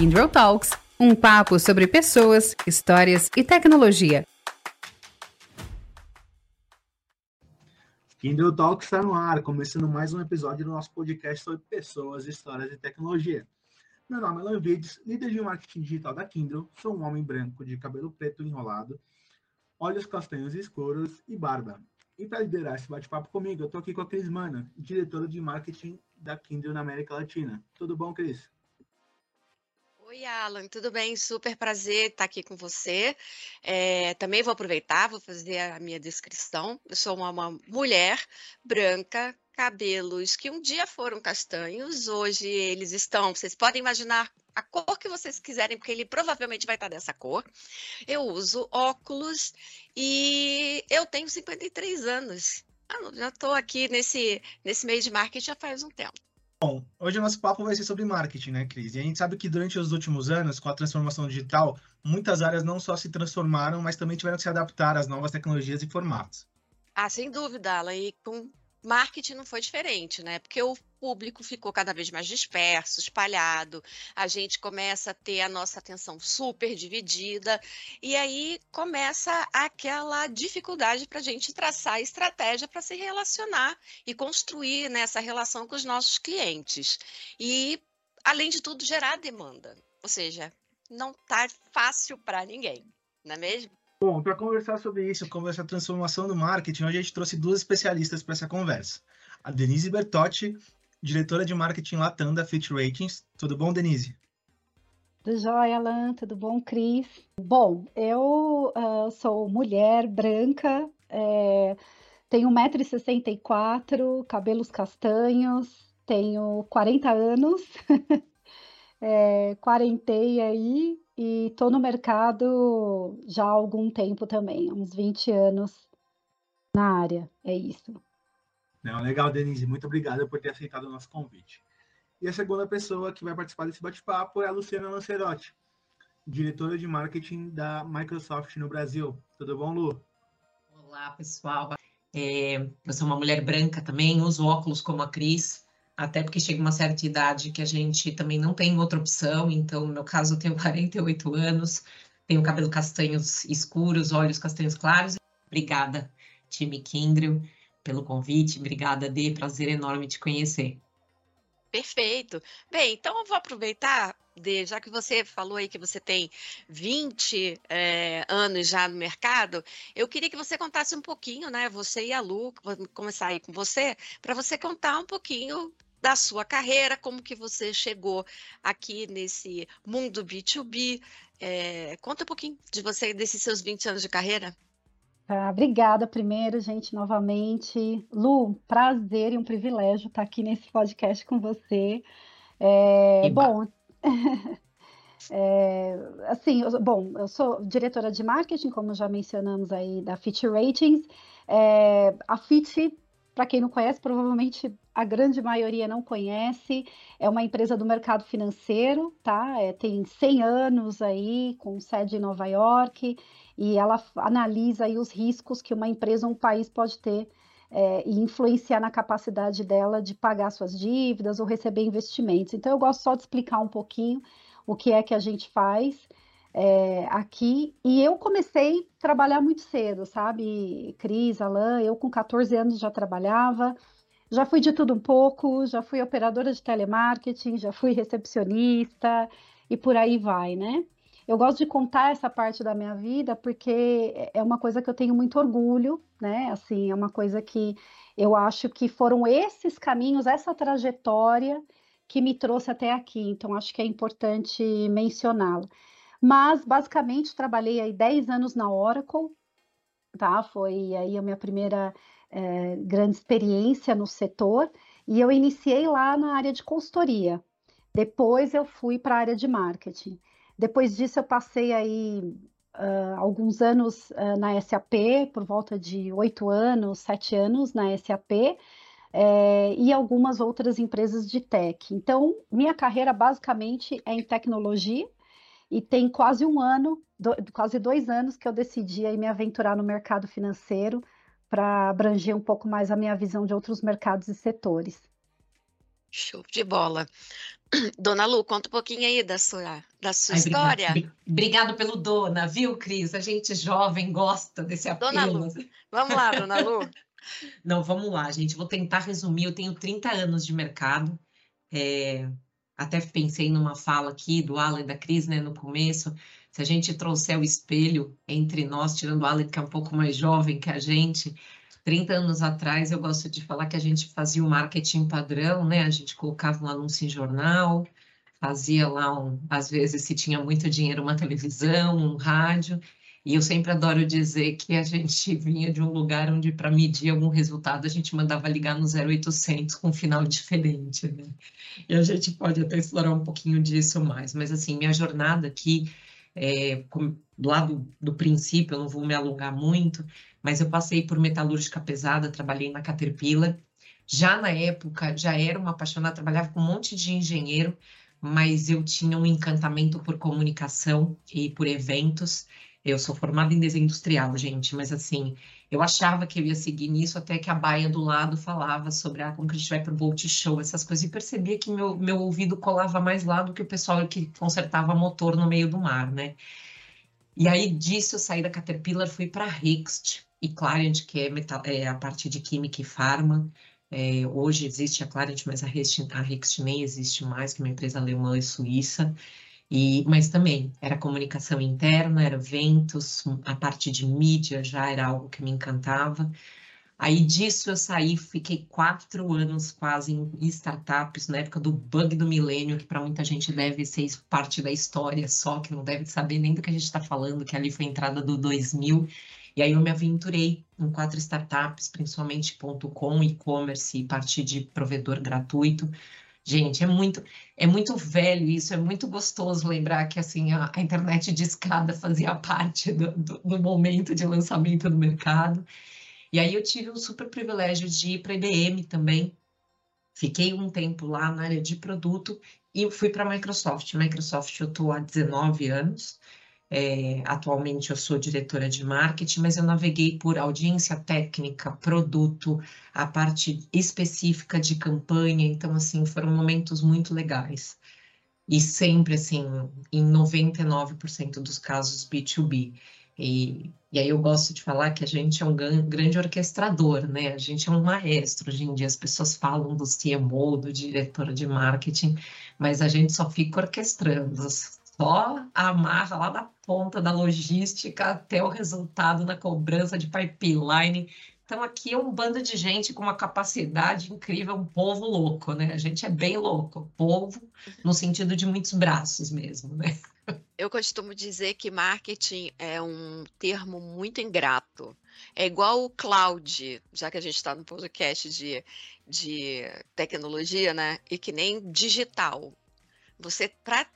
Kindle Talks, um papo sobre pessoas, histórias e tecnologia. Kindle Talks está no ar, começando mais um episódio do nosso podcast sobre pessoas, histórias e tecnologia. Meu nome é Lan Vides, líder de marketing digital da Kindle. Sou um homem branco de cabelo preto enrolado, olhos castanhos escuros e barba. E para liderar esse bate-papo comigo, eu estou aqui com a Cris Mana, diretora de marketing da Kindle na América Latina. Tudo bom, Cris? Oi, Alan, tudo bem? Super prazer estar aqui com você. É, também vou aproveitar, vou fazer a minha descrição. Eu sou uma, uma mulher branca, cabelos que um dia foram castanhos, hoje eles estão, vocês podem imaginar a cor que vocês quiserem, porque ele provavelmente vai estar dessa cor. Eu uso óculos e eu tenho 53 anos. Ah, já estou aqui nesse, nesse meio de marketing já faz um tempo. Bom, hoje o nosso papo vai ser sobre marketing, né, Cris? E a gente sabe que durante os últimos anos, com a transformação digital, muitas áreas não só se transformaram, mas também tiveram que se adaptar às novas tecnologias e formatos. Ah, sem dúvida, Alan. E com marketing não foi diferente, né? Porque o público ficou cada vez mais disperso, espalhado, a gente começa a ter a nossa atenção super dividida, e aí começa aquela dificuldade para a gente traçar estratégia para se relacionar e construir nessa né, relação com os nossos clientes. E, além de tudo, gerar demanda. Ou seja, não está fácil para ninguém, não é mesmo? Bom, para conversar sobre isso, como essa transformação do marketing, hoje a gente trouxe duas especialistas para essa conversa. A Denise Bertotti, diretora de marketing Latam da Fit Ratings. Tudo bom, Denise? Tudo jóia, Alan. Tudo bom, Cris? Bom, eu uh, sou mulher branca, é, tenho 1,64m, cabelos castanhos, tenho 40 anos, é, quarentei aí, e estou no mercado já há algum tempo também, uns 20 anos na área, é isso. Não, legal, Denise, muito obrigado por ter aceitado o nosso convite. E a segunda pessoa que vai participar desse bate-papo é a Luciana Lancerotti, diretora de marketing da Microsoft no Brasil. Tudo bom, Lu? Olá, pessoal. É, eu sou uma mulher branca também, uso óculos como a Cris, até porque chega uma certa idade que a gente também não tem outra opção, então, no meu caso, eu tenho 48 anos, tenho cabelo castanhos escuros, olhos castanhos claros. Obrigada, time Kindrel, pelo convite. Obrigada, Dê, prazer enorme te conhecer. Perfeito. Bem, então eu vou aproveitar, de, já que você falou aí que você tem 20 é, anos já no mercado, eu queria que você contasse um pouquinho, né? Você e a Lu, vou começar aí com você, para você contar um pouquinho da sua carreira, como que você chegou aqui nesse mundo B2B. É, conta um pouquinho de você, desses seus 20 anos de carreira. Ah, obrigada primeiro, gente, novamente. Lu, prazer e um privilégio estar aqui nesse podcast com você. É, bom, é, assim, eu, bom, eu sou diretora de marketing, como já mencionamos aí, da Fit Ratings. É, a Fit para quem não conhece, provavelmente a grande maioria não conhece. É uma empresa do mercado financeiro, tá? É, tem 100 anos aí, com sede em Nova York, e ela analisa aí os riscos que uma empresa ou um país pode ter é, e influenciar na capacidade dela de pagar suas dívidas ou receber investimentos. Então, eu gosto só de explicar um pouquinho o que é que a gente faz é, aqui. E eu comecei a trabalhar muito cedo, sabe? Cris, Alain, eu com 14 anos já trabalhava, já fui de tudo um pouco, já fui operadora de telemarketing, já fui recepcionista e por aí vai, né? Eu gosto de contar essa parte da minha vida porque é uma coisa que eu tenho muito orgulho, né? Assim, é uma coisa que eu acho que foram esses caminhos, essa trajetória que me trouxe até aqui. Então, acho que é importante mencioná-lo. Mas, basicamente, trabalhei aí 10 anos na Oracle, tá? Foi aí a minha primeira é, grande experiência no setor, e eu iniciei lá na área de consultoria. Depois eu fui para a área de marketing. Depois disso, eu passei aí uh, alguns anos uh, na SAP, por volta de oito anos, sete anos na SAP, é, e algumas outras empresas de tech. Então, minha carreira basicamente é em tecnologia, e tem quase um ano, do, quase dois anos que eu decidi aí me aventurar no mercado financeiro para abranger um pouco mais a minha visão de outros mercados e setores. Show de bola. Dona Lu, conta um pouquinho aí da sua, da sua Ai, história. Obrigado, obrigado pelo dona, viu, Cris? A gente jovem gosta desse apelo. Dona Lu, vamos lá, Dona Lu. Não, vamos lá, gente. Vou tentar resumir. Eu tenho 30 anos de mercado. É, até pensei numa fala aqui do Alan e da Cris, né, no começo. Se a gente trouxer o espelho entre nós, tirando o Alan, que é um pouco mais jovem que a gente, 30 anos atrás, eu gosto de falar que a gente fazia o marketing padrão, né? A gente colocava um anúncio em jornal, fazia lá, um, às vezes, se tinha muito dinheiro, uma televisão, um rádio, e eu sempre adoro dizer que a gente vinha de um lugar onde, para medir algum resultado, a gente mandava ligar no 0800 com um final diferente, né? E a gente pode até explorar um pouquinho disso mais, mas assim, minha jornada aqui, é, lá do, do princípio, eu não vou me alongar muito, mas eu passei por metalúrgica pesada, trabalhei na Caterpillar. Já na época, já era uma apaixonada, trabalhava com um monte de engenheiro, mas eu tinha um encantamento por comunicação e por eventos. Eu sou formada em desenho industrial, gente, mas assim, eu achava que eu ia seguir nisso até que a baia do lado falava sobre ah, como que a gente vai para o Bolt Show, essas coisas, e percebia que meu, meu ouvido colava mais lá do que o pessoal que consertava motor no meio do mar, né? E aí disso eu saí da Caterpillar, fui para Hixt e Clariant, que é, metal, é, a parte de química e farma. É, hoje existe a Clariant, mas a Hixt, a nem existe mais, que é uma empresa alemã e suíça. E, mas também era comunicação interna, era eventos, a parte de mídia já era algo que me encantava. Aí disso eu saí, fiquei quatro anos quase em startups, na época do bug do milênio, que para muita gente deve ser parte da história só, que não deve saber nem do que a gente está falando, que ali foi a entrada do 2000. E aí eu me aventurei em quatro startups, principalmente .com, e-commerce e parte de provedor gratuito. Gente, é muito, é muito velho isso, é muito gostoso lembrar que assim a, a internet de escada fazia parte do, do, do, momento de lançamento do mercado. E aí eu tive o super privilégio de ir para a IBM também. Fiquei um tempo lá na área de produto e fui para a Microsoft. Microsoft eu estou há 19 anos. É, atualmente eu sou diretora de marketing, mas eu naveguei por audiência técnica, produto, a parte específica de campanha, então, assim, foram momentos muito legais. E sempre, assim, em 99% dos casos B2B. E, e aí eu gosto de falar que a gente é um grande orquestrador, né? A gente é um maestro. Hoje em dia as pessoas falam do CMO, do diretor de marketing, mas a gente só fica orquestrando só amarra lá da ponta da logística até o resultado na cobrança de pipeline. Então, aqui é um bando de gente com uma capacidade incrível, um povo louco, né? A gente é bem louco, povo no sentido de muitos braços mesmo, né? Eu costumo dizer que marketing é um termo muito ingrato. É igual o cloud, já que a gente está no podcast de, de tecnologia, né? E que nem digital. Você, para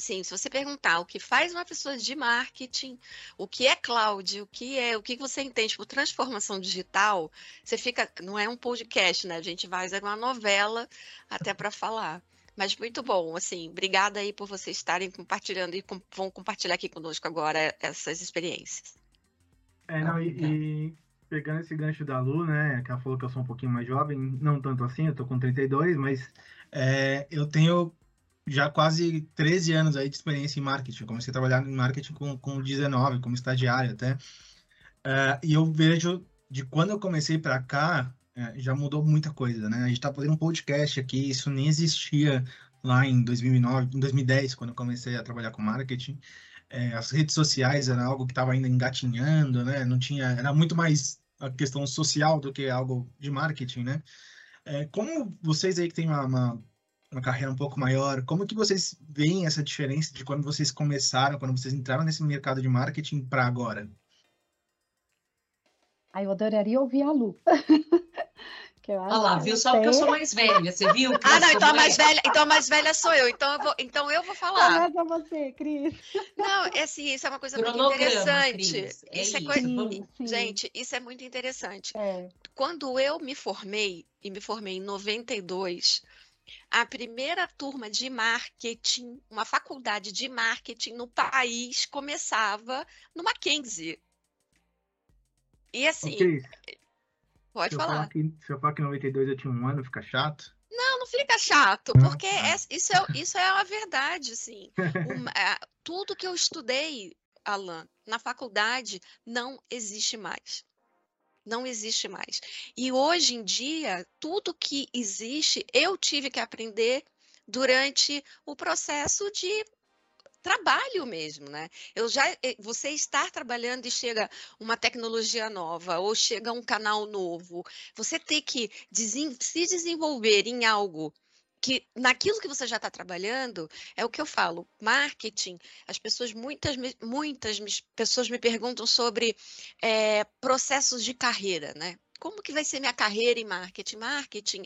assim, se você perguntar o que faz uma pessoa de marketing, o que é cloud, o que é, o que você entende por transformação digital, você fica, não é um podcast, né? A gente vai fazer uma novela até para falar. Mas muito bom, assim, obrigada aí por vocês estarem compartilhando e com, vão compartilhar aqui conosco agora essas experiências. É, não, e, e, pegando esse gancho da Lu, né, que ela falou que eu sou um pouquinho mais jovem, não tanto assim, eu tô com 32, mas é, eu tenho já quase 13 anos aí de experiência em marketing. comecei a trabalhar em marketing com, com 19, como estagiário até. Uh, e eu vejo de quando eu comecei para cá, uh, já mudou muita coisa, né? A gente está fazendo um podcast aqui, isso nem existia lá em 2009, em 2010, quando eu comecei a trabalhar com marketing. Uh, as redes sociais era algo que estava ainda engatinhando, né? Não tinha, era muito mais a questão social do que algo de marketing, né? É, como vocês aí que têm uma, uma uma carreira um pouco maior, como que vocês veem essa diferença de quando vocês começaram, quando vocês entraram nesse mercado de marketing para agora? Aí eu adoraria ouvir a Lu. Olha lá, viu? Só porque eu sou mais velha, você viu? ah, não, então a mais velha, então a mais velha sou eu, então eu vou, então eu vou falar. Começa você, Cris. Não, é assim, isso é uma coisa muito interessante. Cris, é isso é coisa, sim, sim. gente, isso é muito interessante. É. Quando eu me formei e me formei em 92, a primeira turma de marketing, uma faculdade de marketing no país começava no Mackenzie. E assim. Okay. Pode se falar. Eu que, se eu falar que em 92 eu tinha um ano, fica chato? Não, não fica chato, porque é, isso, é, isso é a verdade, assim. tudo que eu estudei, Alan, na faculdade, não existe mais. Não existe mais. E hoje em dia, tudo que existe, eu tive que aprender durante o processo de trabalho mesmo, né? Eu já você estar trabalhando e chega uma tecnologia nova ou chega um canal novo, você tem que se desenvolver em algo que naquilo que você já está trabalhando é o que eu falo, marketing. As pessoas muitas muitas pessoas me perguntam sobre é, processos de carreira, né? como que vai ser minha carreira em marketing? Marketing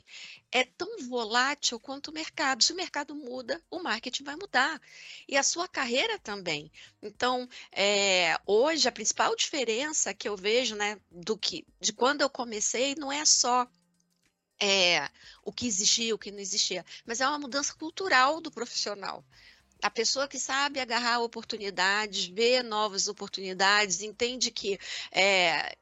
é tão volátil quanto o mercado. Se o mercado muda, o marketing vai mudar. E a sua carreira também. Então, é, hoje, a principal diferença que eu vejo, né, do que de quando eu comecei, não é só é, o que existia, o que não existia, mas é uma mudança cultural do profissional a pessoa que sabe agarrar oportunidades, vê novas oportunidades, entende que é,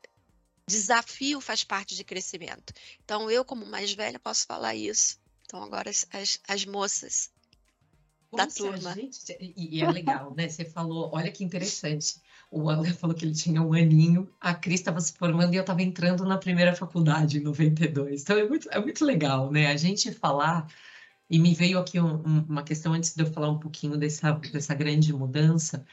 desafio faz parte de crescimento. Então, eu, como mais velha, posso falar isso. Então, agora as, as, as moças da turma. Gente, e, é legal, né? Você falou, olha que interessante. O André falou que ele tinha um aninho, a Cris estava se formando e eu estava entrando na primeira faculdade em 92. Então é muito, é muito legal, né? A gente falar. E me veio aqui um, uma questão antes de eu falar um pouquinho dessa, dessa grande mudança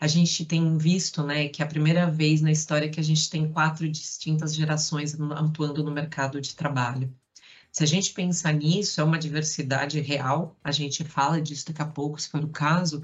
a gente tem visto, né, que é a primeira vez na história que a gente tem quatro distintas gerações atuando no mercado de trabalho. Se a gente pensar nisso, é uma diversidade real, a gente fala disso daqui a pouco, se for o caso,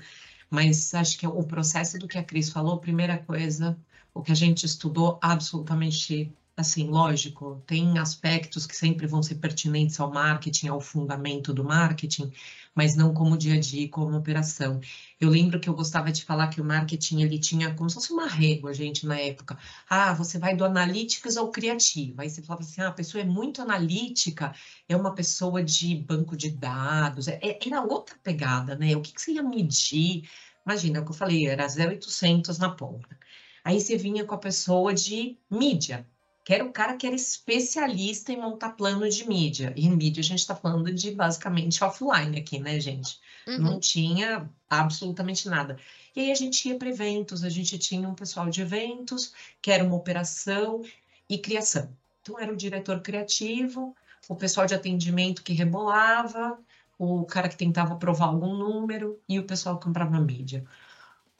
mas acho que o processo do que a Cris falou, primeira coisa, o que a gente estudou absolutamente assim, lógico, tem aspectos que sempre vão ser pertinentes ao marketing, ao fundamento do marketing, mas não como dia a dia, como operação. Eu lembro que eu gostava de falar que o marketing ele tinha como se fosse uma régua, gente, na época. Ah, você vai do analytics ao criativo. Aí você falava assim, ah, a pessoa é muito analítica, é uma pessoa de banco de dados, é, é era outra pegada, né? O que, que você ia medir? Imagina, o que eu falei, era 0,800 na ponta. Aí você vinha com a pessoa de mídia, que era o cara que era especialista em montar plano de mídia. E em mídia a gente está falando de basicamente offline aqui, né, gente? Uhum. Não tinha absolutamente nada. E aí a gente ia para eventos, a gente tinha um pessoal de eventos, que era uma operação e criação. Então era o diretor criativo, o pessoal de atendimento que rebolava, o cara que tentava provar algum número e o pessoal que comprava mídia.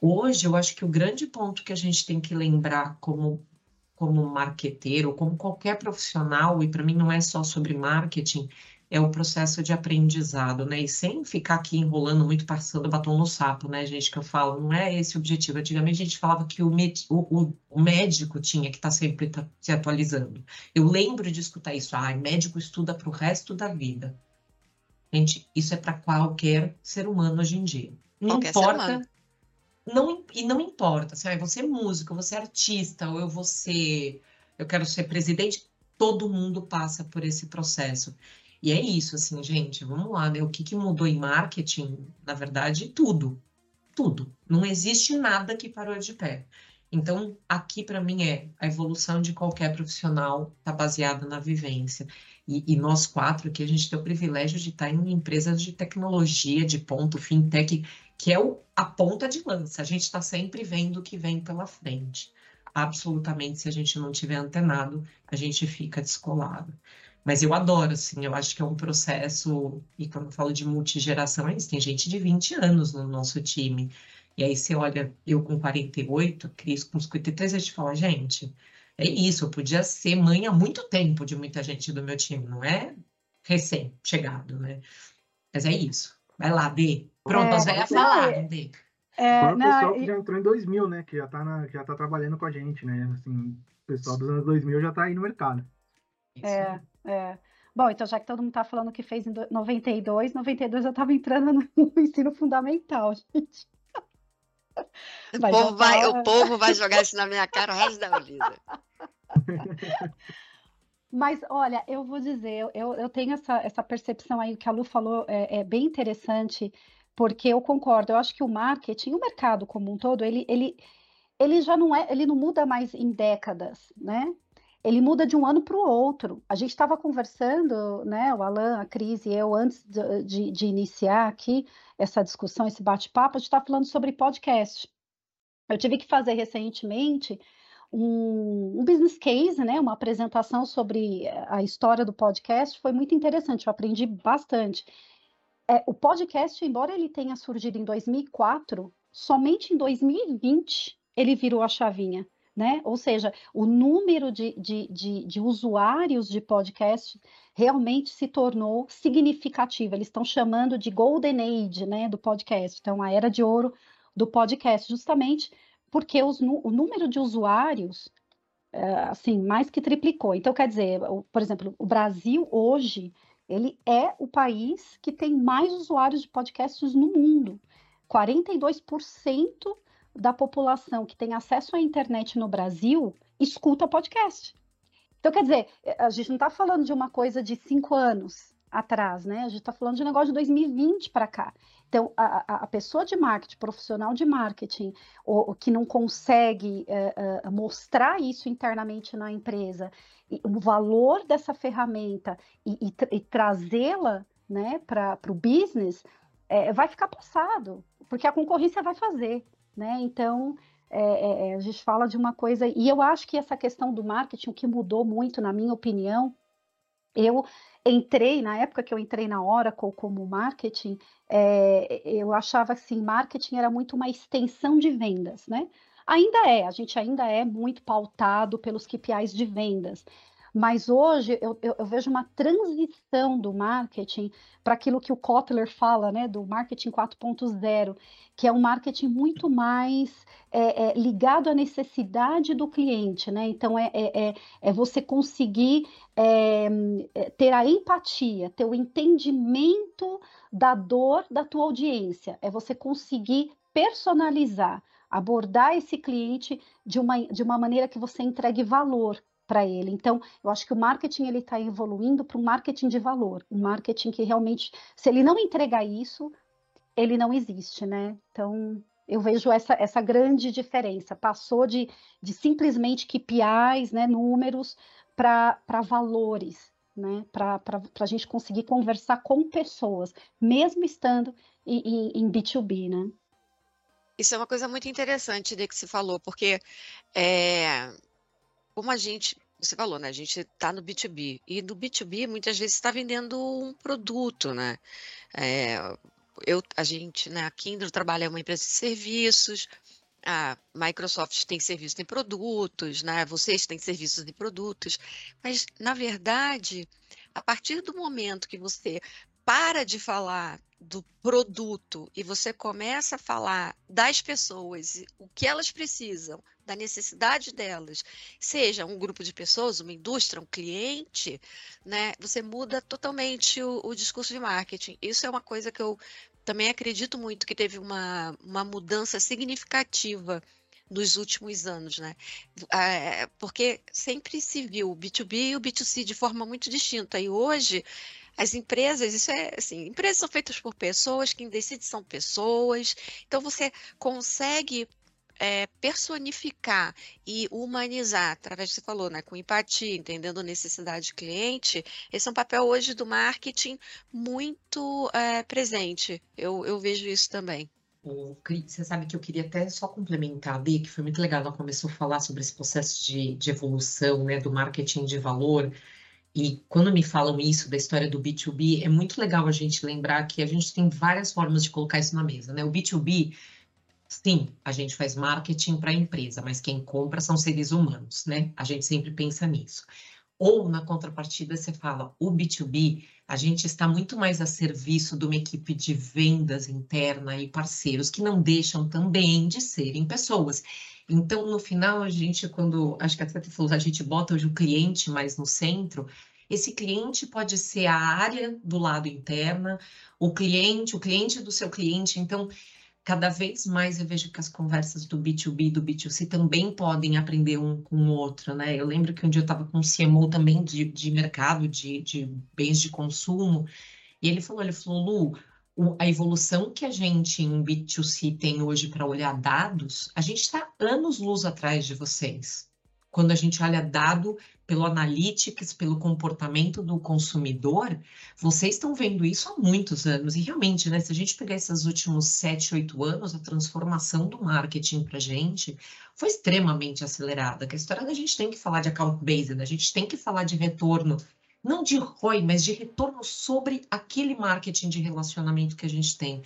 Hoje, eu acho que o grande ponto que a gente tem que lembrar como como marqueteiro, como qualquer profissional, e para mim não é só sobre marketing, é o processo de aprendizado, né? E sem ficar aqui enrolando muito, passando batom no sapo, né, gente, que eu falo, não é esse o objetivo. Antigamente a gente falava que o, o, o médico tinha que estar tá sempre tá, se atualizando. Eu lembro de escutar isso, ah, médico estuda para o resto da vida. Gente, isso é para qualquer ser humano hoje em dia. Não qualquer importa não, e não importa, assim, ah, você é músico, você artista, ou eu vou ser, eu quero ser presidente, todo mundo passa por esse processo. E é isso, assim, gente, vamos lá, né? O que, que mudou em marketing? Na verdade, tudo. Tudo. Não existe nada que parou de pé. Então, aqui para mim é a evolução de qualquer profissional está baseada na vivência. E, e, nós quatro aqui, a gente tem o privilégio de estar em empresas de tecnologia, de ponto, fintech, que é o, a ponta de lança. A gente está sempre vendo o que vem pela frente. Absolutamente, se a gente não tiver antenado, a gente fica descolado. Mas eu adoro, assim, eu acho que é um processo, e quando eu falo de multigeração, é isso, tem gente de 20 anos no nosso time. E aí você olha, eu com 48, Cris com 53, a gente fala, gente, é isso, eu podia ser mãe há muito tempo de muita gente do meu time, não é recém-chegado, né? Mas é isso. Vai lá, B. Pronto, é, você ia falar, B. É, Foi o pessoal que já entrou em 2000, né? Que já tá, na, já tá trabalhando com a gente, né? Assim, o pessoal dos anos 2000 já tá aí no mercado. É, é. Bom, então já que todo mundo tá falando que fez em 92, 92 eu tava entrando no, no ensino fundamental, gente. O povo, vai, tá... o povo vai jogar isso na minha cara o resto da vida. Mas, olha, eu vou dizer, eu, eu tenho essa, essa percepção aí, que a Lu falou é, é, bem interessante, porque eu concordo, eu acho que o marketing, o mercado como um todo, ele, ele, ele já não é, ele não muda mais em décadas, né? ele muda de um ano para o outro. A gente estava conversando, né, o Alan, a Cris e eu, antes de, de, de iniciar aqui essa discussão, esse bate-papo, a gente estava falando sobre podcast. Eu tive que fazer recentemente um, um, business case, né, uma apresentação sobre a história do podcast, foi muito interessante, eu aprendi bastante. É, o podcast, embora ele tenha surgido em 2004, somente em 2020 ele virou a chavinha né? Ou seja, o número de, de, de, de usuários de podcast realmente se tornou significativo. Eles estão chamando de Golden Age, né, do podcast. Então, a era de ouro do podcast, justamente porque os, o número de usuários, é, assim, mais que triplicou. Então, quer dizer, por exemplo, o Brasil hoje, ele é o país que tem mais usuários de podcasts no mundo. 42% da população que tem acesso à internet no Brasil escuta podcast. Então, quer dizer, a gente não está falando de uma coisa de cinco anos atrás, né? A gente está falando de um negócio de 2020 para cá. Então, a, a, pessoa de marketing, profissional de marketing, ou, ou que não consegue uh, uh, mostrar isso internamente na empresa, o valor dessa ferramenta e, e, e trazê-la né, para o business, é, vai ficar passado, porque a concorrência vai fazer né? Então, é, é, a gente fala de uma coisa, e eu acho que essa questão do marketing, o que mudou muito, na minha opinião, eu entrei, na época que eu entrei na Oracle como marketing, é, eu achava assim, marketing era muito uma extensão de vendas, né? Ainda é, a gente ainda é muito pautado pelos KPIs de vendas, mas hoje eu, eu, eu vejo uma transição do marketing para aquilo que o Kotler fala, né, do marketing 4.0, que é um marketing muito mais é, é, ligado à necessidade do cliente, né? Então é, é, é, é você conseguir é, ter a empatia, ter o entendimento da dor da tua audiência, é você conseguir personalizar, abordar esse cliente de uma, de uma maneira que você entregue valor para ele. Então, eu acho que o marketing ele está evoluindo para um marketing de valor, um marketing que realmente, se ele não entregar isso, ele não existe, né? Então, eu vejo essa, essa grande diferença. Passou de, de simplesmente KPIs, né, números, para valores, né? Para a gente conseguir conversar com pessoas, mesmo estando em, em, em B2B, né? Isso é uma coisa muito interessante de que se falou, porque é, como a gente, você falou, né? A gente está no B2B. E no B2B, muitas vezes, está vendendo um produto, né? É, eu, a gente, né, a Kindle trabalha em uma empresa de serviços, a Microsoft tem serviços, tem produtos, né? Vocês têm serviços e produtos, mas na verdade, a partir do momento que você para de falar do produto e você começa a falar das pessoas, o que elas precisam, da necessidade delas, seja um grupo de pessoas, uma indústria, um cliente, né, você muda totalmente o, o discurso de marketing. Isso é uma coisa que eu também acredito muito que teve uma, uma mudança significativa nos últimos anos, né? É, porque sempre se viu o B2B e o B2C de forma muito distinta. E hoje as empresas, isso é assim, empresas são feitas por pessoas, quem decide são pessoas. Então você consegue é, personificar e humanizar, através do que você falou, né, com empatia, entendendo necessidade do cliente, esse é um papel hoje do marketing muito é, presente. Eu, eu vejo isso também. O, você sabe que eu queria até só complementar ali, que foi muito legal, ela começou a falar sobre esse processo de, de evolução, né, do marketing de valor, e quando me falam isso da história do B2B, é muito legal a gente lembrar que a gente tem várias formas de colocar isso na mesa, né? O B2B, sim, a gente faz marketing para a empresa, mas quem compra são seres humanos, né? A gente sempre pensa nisso. Ou, na contrapartida, você fala, o B2B, a gente está muito mais a serviço de uma equipe de vendas interna e parceiros que não deixam também de serem pessoas. Então, no final, a gente, quando, acho que a Tati falou, a gente bota hoje o cliente mais no centro, esse cliente pode ser a área do lado interna, o cliente, o cliente do seu cliente. Então, cada vez mais eu vejo que as conversas do B2B e do B2C também podem aprender um com o outro, né? Eu lembro que um dia eu estava com um CMO também de, de mercado, de, de bens de consumo, e ele falou, ele falou, Lu, a evolução que a gente em B2C tem hoje para olhar dados, a gente está anos luz atrás de vocês. quando a gente olha dado pelo analytics, pelo comportamento do consumidor, vocês estão vendo isso há muitos anos. E realmente, né, se a gente pegar esses últimos sete, oito anos, a transformação do marketing para a gente foi extremamente acelerada. Que a história da gente tem que falar de account based, a gente tem que falar de retorno, não de ROI, mas de retorno sobre aquele marketing de relacionamento que a gente tem.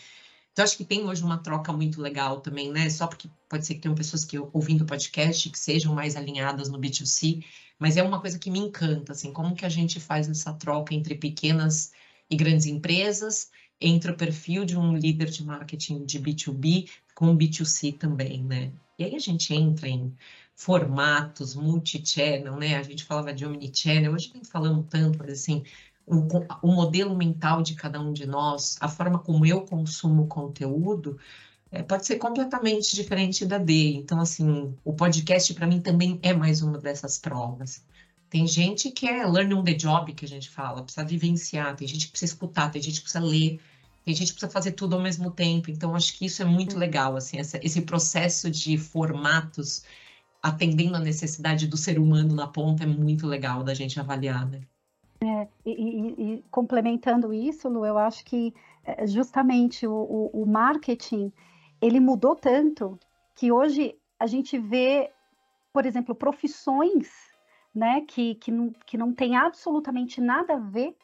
Então, acho que tem hoje uma troca muito legal também, né? Só porque pode ser que tenham pessoas que ouvindo o podcast que sejam mais alinhadas no B2C, mas é uma coisa que me encanta, assim, como que a gente faz essa troca entre pequenas e grandes empresas, entre o perfil de um líder de marketing de B2B com B2C também, né? E aí a gente entra em formatos, multi-channel, né? A gente falava de omnichannel, hoje nem falamos tanto, mas assim, o, o modelo mental de cada um de nós, a forma como eu consumo conteúdo, é, pode ser completamente diferente da D. Então, assim, o podcast para mim também é mais uma dessas provas. Tem gente que é learn on the job, que a gente fala, precisa vivenciar, tem gente que precisa escutar, tem gente que precisa ler, tem gente que precisa fazer tudo ao mesmo tempo. Então, acho que isso é muito uhum. legal, assim, essa, esse processo de formatos atendendo a necessidade do ser humano na ponta é muito legal da gente avaliar, né? É, e, e, e, complementando isso, Lu, eu acho que é, justamente o, o, o, marketing ele mudou tanto que hoje a gente vê, por exemplo, profissões né, que, que, não, que não tem absolutamente nada a ver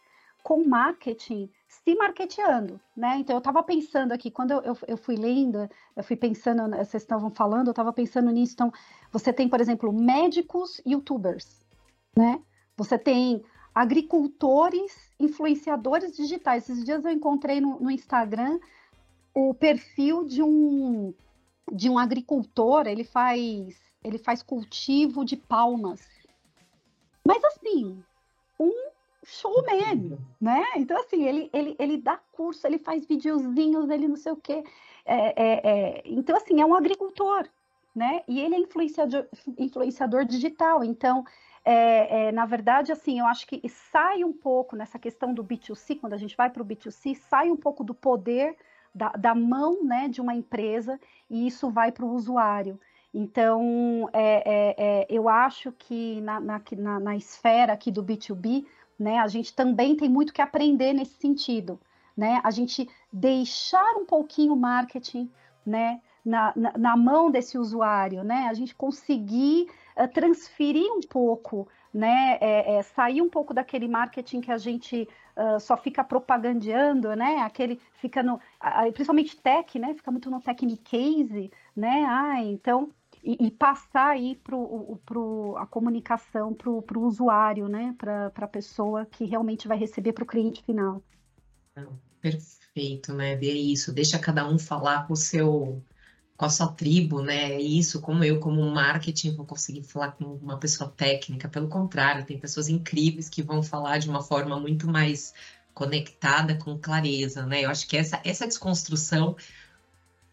com marketing se marketeando, né? Então eu estava pensando aqui, quando eu, eu, fui lendo, eu fui pensando, vocês estavam falando, eu estava pensando nisso. Então, você tem, por exemplo, médicos youtubers, né? Você tem agricultores, influenciadores digitais. Esses dias eu encontrei no, no Instagram o perfil de um de um agricultor, ele faz ele faz cultivo de palmas. Mas assim, um showman, né? Então assim, ele, ele, ele dá curso, ele faz videozinhos, ele não sei o quê. É, é, é, então assim, é um agricultor, né? E ele é influenciador, influenciador digital. Então é, é, na verdade, assim, eu acho que sai um pouco nessa questão do B2C, quando a gente vai para o B2C, sai um pouco do poder da, da, mão né, de uma empresa e isso vai para o usuário. Então, é, é, é, eu acho que na, na, na, na, esfera aqui do B2B, né, a gente também tem muito que aprender nesse sentido. Né? A gente deixar um pouquinho o marketing né, na, na, mão desse usuário, né? a gente conseguir uh, transferir um pouco, né, é, é, sair um pouco daquele marketing que a gente uh, só fica propagandeando, né, aquele fica no, principalmente tech, né, fica muito no technic case, né, ah, então, e, e passar aí para a comunicação para o usuário, né, para a pessoa que realmente vai receber para o cliente final. Perfeito, né, é isso, deixa cada um falar com o seu com a sua tribo, né? Isso, como eu, como marketing, vou conseguir falar com uma pessoa técnica. Pelo contrário, tem pessoas incríveis que vão falar de uma forma muito mais conectada, com clareza, né? Eu acho que essa, essa desconstrução,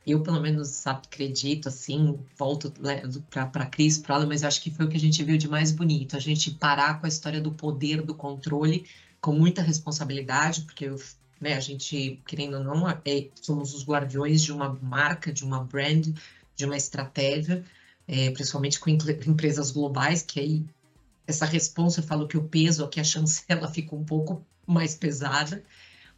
eu pelo menos acredito, assim, volto né, para Cris, para ela, mas acho que foi o que a gente viu de mais bonito. A gente parar com a história do poder, do controle, com muita responsabilidade, porque eu né? A gente, querendo ou não, é, somos os guardiões de uma marca, de uma brand, de uma estratégia, é, principalmente com empresas globais, que aí essa resposta, eu falo que o peso aqui, a chancela fica um pouco mais pesada,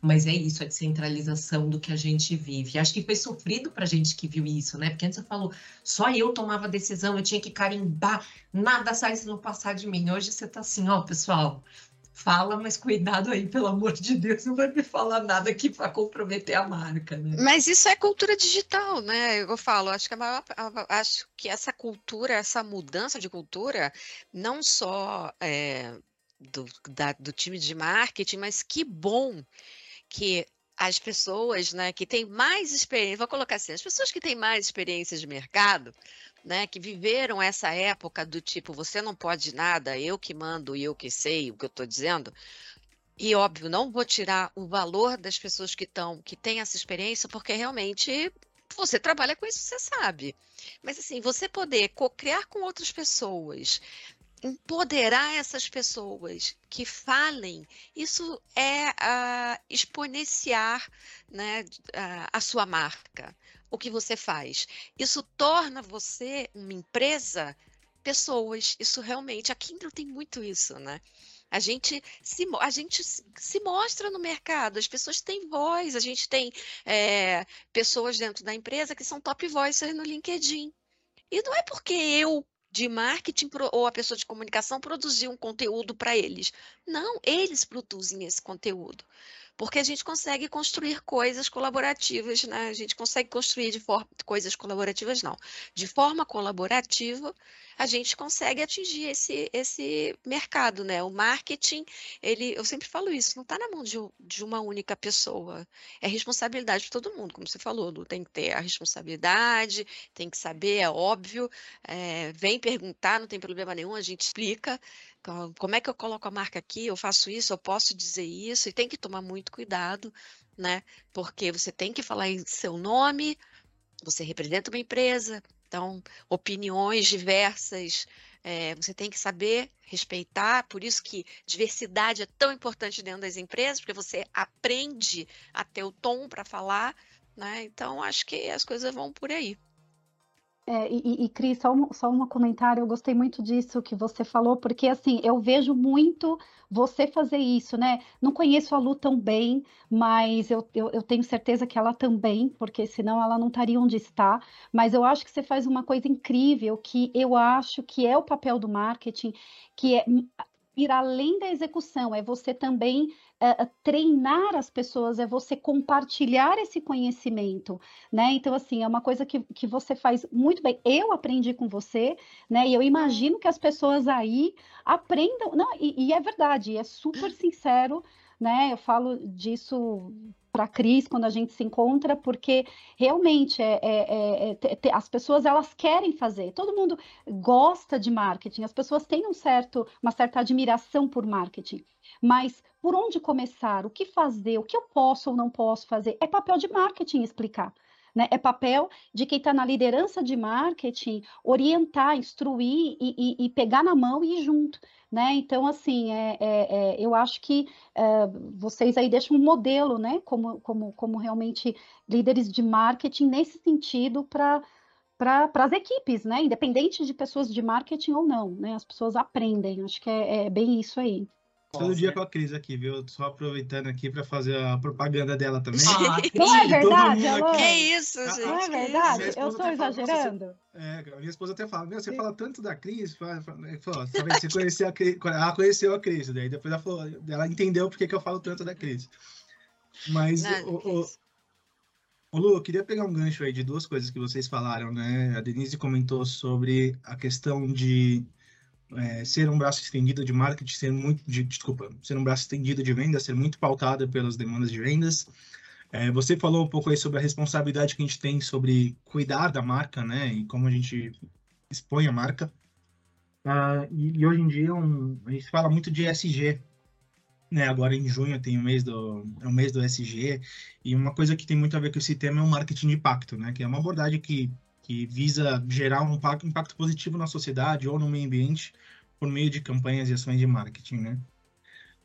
mas é isso, a descentralização do que a gente vive. Acho que foi sofrido para a gente que viu isso, né? Porque antes eu falo, só eu tomava decisão, eu tinha que carimbar, nada sai se não passar de mim. Hoje você está assim, ó, pessoal, fala, mas cuidado aí, pelo amor de Deus, não vai me falar nada que vai comprometer a marca, né? Mas isso é cultura digital, né? Eu falo, acho que, maior, acho que essa cultura, essa mudança de cultura, não só é, do, da, do time de marketing, mas que bom que as pessoas né, que têm mais experiência, vou colocar assim, as pessoas que têm mais experiência de mercado, né, que viveram essa época do tipo, você não pode nada, eu que mando e eu que sei o que eu estou dizendo. E óbvio, não vou tirar o valor das pessoas que estão, que têm essa experiência, porque realmente você trabalha com isso, você sabe. Mas assim, você poder co-criar com outras pessoas, empoderar essas pessoas que falem, isso é uh, exponenciar né, uh, a sua marca o que você faz. Isso torna você uma empresa pessoas. Isso realmente, a Kindle tem muito isso, né? A gente, se, a gente se mostra no mercado, as pessoas têm voz, a gente tem é, pessoas dentro da empresa que são top voicers no LinkedIn. E não é porque eu, de marketing, ou a pessoa de comunicação, produziu um conteúdo para eles. Não, eles produzem esse conteúdo porque a gente consegue construir coisas colaborativas, né? A gente consegue construir de forma coisas colaborativas não, de forma colaborativa, a gente consegue atingir esse esse mercado, né? O marketing, ele, eu sempre falo isso, não está na mão de, de, uma única pessoa, é responsabilidade de todo mundo, como você falou, tem que ter a responsabilidade, tem que saber, é óbvio, é, vem perguntar, não tem problema nenhum, a gente explica, como é que eu coloco a marca aqui? Eu faço isso, eu posso dizer isso, e tem que tomar muito cuidado, né? Porque você tem que falar em seu nome, você representa uma empresa, então, opiniões diversas, é, você tem que saber respeitar, por isso que diversidade é tão importante dentro das empresas, porque você aprende a ter o tom para falar, né? Então, acho que as coisas vão por aí. É, e, e, Cris, só um, só um comentário, eu gostei muito disso que você falou, porque assim, eu vejo muito você fazer isso, né? Não conheço a Lu tão bem, mas eu, eu, eu, tenho certeza que ela também, porque senão ela não estaria onde está. Mas eu acho que você faz uma coisa incrível, que eu acho que é o papel do marketing, que é ir além da execução, é você também uh, treinar as pessoas, é você compartilhar esse conhecimento, né? Então, assim, é uma coisa que, que você faz muito bem. Eu aprendi com você, né? E eu imagino que as pessoas aí aprendam. Não, e, e é verdade, é super sincero, né? Eu falo disso para a Cris quando a gente se encontra, porque realmente é, é, é, é as pessoas elas querem fazer. Todo mundo gosta de marketing, as pessoas têm um certo, uma certa admiração por marketing. Mas por onde começar? O que fazer? O que eu posso ou não posso fazer? É papel de marketing explicar. Né? É papel de quem está na liderança de marketing orientar, instruir e, e, e, pegar na mão e ir junto. Né? Então, assim, é, é, é eu acho que é, vocês aí deixam um modelo, né? Como, como, como realmente líderes de marketing nesse sentido para as equipes, né? Independente de pessoas de marketing ou não, né? As pessoas aprendem. Acho que é, é bem isso aí. Todo dia com a Cris aqui, viu? Só aproveitando aqui para fazer a propaganda dela também. Ah, não é verdade, Alô? Que isso, ah, gente? Não é verdade? Eu estou exagerando? Fala, é, minha esposa até fala, meu, você Sim. fala tanto da Cris, fala, você conheceu a Cris, ela conheceu a Cris, daí depois ela falou, ela entendeu porque que eu falo tanto da Cris. Mas, não, o, o, o Lu, eu queria pegar um gancho aí de duas coisas que vocês falaram, né? A Denise comentou sobre a questão de é, ser um braço estendido de marketing, ser muito, de, desculpa, ser um braço estendido de vendas, ser muito pautada pelas demandas de vendas. É, você falou um pouco aí sobre a responsabilidade que a gente tem sobre cuidar da marca, né, e como a gente expõe a marca. Uh, e, e, hoje em dia um, a gente fala muito de SG, né? Agora em junho tem o mês do é o mês do SG e uma coisa que tem muito a ver com esse tema é o marketing de impacto, né? Que é uma abordagem que que visa gerar um impacto positivo na sociedade ou no meio ambiente por meio de campanhas e ações de marketing, né?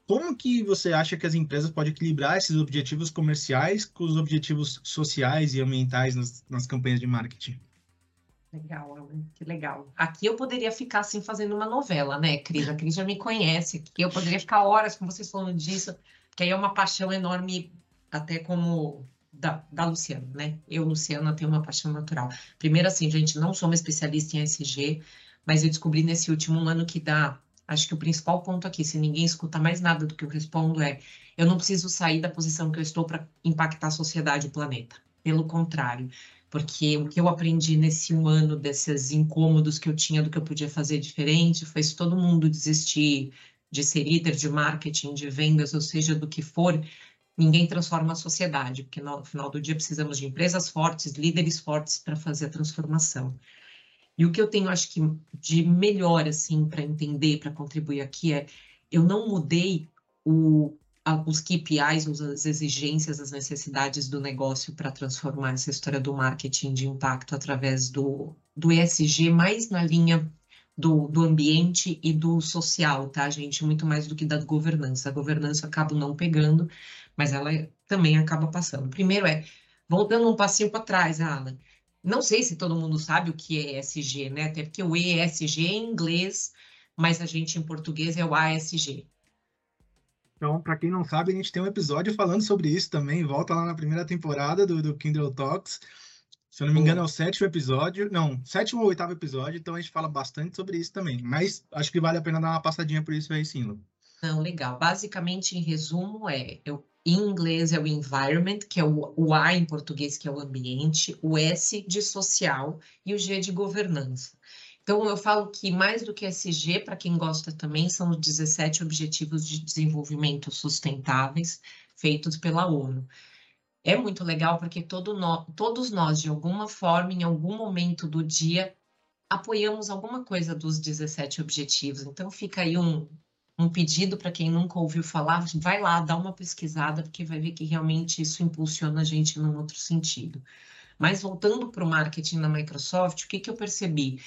Como que você acha que as empresas podem equilibrar esses objetivos comerciais com os objetivos sociais e ambientais nas, nas campanhas de marketing? Legal, que legal. Aqui eu poderia ficar assim fazendo uma novela, né, Cris? A Cris já me conhece, aqui eu poderia ficar horas com vocês falando disso, que aí é uma paixão enorme, até como da, da Luciana, né? Eu, Luciana, tenho uma paixão natural. Primeiro, assim, gente, não sou uma especialista em SG, mas eu descobri nesse último ano que dá. Acho que o principal ponto aqui, se ninguém escuta mais nada do que eu respondo, é: eu não preciso sair da posição que eu estou para impactar a sociedade e o planeta. Pelo contrário, porque o que eu aprendi nesse um ano desses incômodos que eu tinha do que eu podia fazer diferente foi se todo mundo desistir de ser líder de marketing, de vendas, ou seja, do que for, ninguém transforma a sociedade, porque no final do dia precisamos de empresas fortes, líderes fortes para fazer a transformação. E o que eu tenho, acho que, de melhor, assim, para entender, para contribuir aqui é, eu não mudei o, a, os KPIs, as exigências, as necessidades do negócio para transformar essa história do marketing de impacto através do, do ESG, mais na linha do, do ambiente e do social, tá, gente? Muito mais do que da governança. A governança eu acabo não pegando, mas ela também acaba passando. Primeiro é, voltando um passinho para trás, Alan, não sei se todo mundo sabe o que é ESG, né? Até porque o ESG é em inglês, mas a gente em português é o ASG. Então, para quem não sabe, a gente tem um episódio falando sobre isso também. Volta lá na primeira temporada do, do Kindle Talks. Se eu não me engano, é o sétimo episódio. Não, sétimo ou oitavo episódio, então a gente fala bastante sobre isso também. Mas acho que vale a pena dar uma passadinha por isso aí sim, Lu. Não, legal. Basicamente, em resumo, é eu, em inglês é o environment, que é o, o A em português, que é o ambiente, o S de social e o G de governança. Então, eu falo que mais do que SG, para quem gosta também, são os 17 Objetivos de Desenvolvimento Sustentáveis feitos pela ONU. É muito legal porque todo no, todos nós, de alguma forma, em algum momento do dia, apoiamos alguma coisa dos 17 objetivos. Então, fica aí um, um pedido para quem nunca ouviu falar, vai lá, dá uma pesquisada, porque vai ver que realmente isso impulsiona a gente num outro sentido. Mas voltando para o marketing na Microsoft, o que, que eu percebi?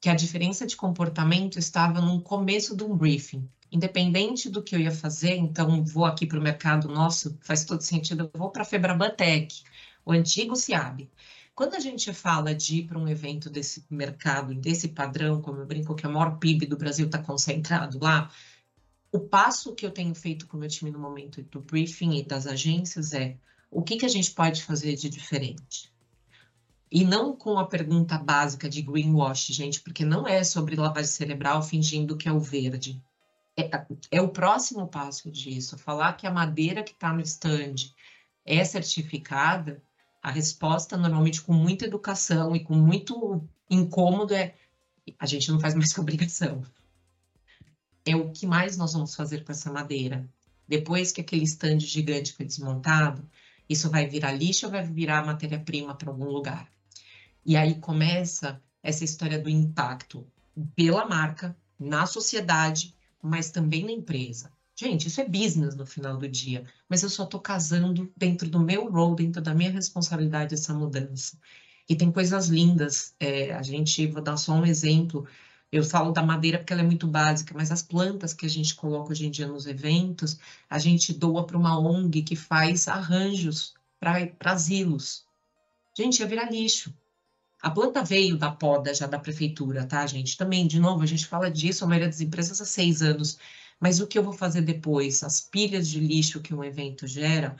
Que a diferença de comportamento estava no começo de um briefing. Independente do que eu ia fazer, então vou aqui para o mercado nosso, faz todo sentido, eu vou para a Febrabatec, o antigo CIAB. Quando a gente fala de ir para um evento desse mercado, desse padrão, como eu brinco que é o maior PIB do Brasil está concentrado lá, o passo que eu tenho feito com o meu time no momento do briefing e das agências é o que, que a gente pode fazer de diferente? E não com a pergunta básica de greenwash, gente, porque não é sobre lavagem cerebral fingindo que é o verde. É, é o próximo passo disso. Falar que a madeira que está no stand é certificada, a resposta, normalmente com muita educação e com muito incômodo, é a gente não faz mais que obrigação é o que mais nós vamos fazer com essa madeira. Depois que aquele estande gigante foi desmontado, isso vai virar lixo ou vai virar matéria-prima para algum lugar? E aí começa essa história do impacto pela marca, na sociedade, mas também na empresa. Gente, isso é business no final do dia, mas eu só estou casando dentro do meu role, dentro da minha responsabilidade, essa mudança. E tem coisas lindas. É, a gente, vou dar só um exemplo. Eu falo da madeira porque ela é muito básica, mas as plantas que a gente coloca hoje em dia nos eventos, a gente doa para uma ONG que faz arranjos para asilos. Gente, ia virar lixo. A planta veio da poda já da prefeitura, tá, gente? Também, de novo, a gente fala disso, a maioria das empresas há seis anos. Mas o que eu vou fazer depois? As pilhas de lixo que um evento gera,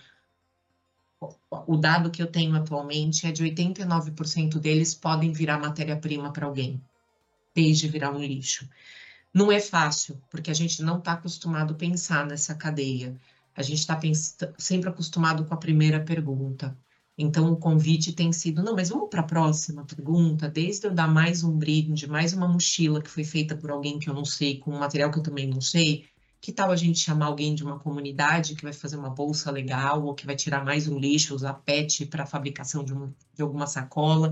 o dado que eu tenho atualmente é de 89% deles podem virar matéria-prima para alguém desde virar um lixo. Não é fácil, porque a gente não está acostumado a pensar nessa cadeia. A gente está sempre acostumado com a primeira pergunta. Então, o convite tem sido: não, mas vamos para a próxima pergunta. Desde eu dar mais um brinde, mais uma mochila que foi feita por alguém que eu não sei, com um material que eu também não sei. Que tal a gente chamar alguém de uma comunidade que vai fazer uma bolsa legal, ou que vai tirar mais um lixo, usar PET para fabricação de, de alguma sacola?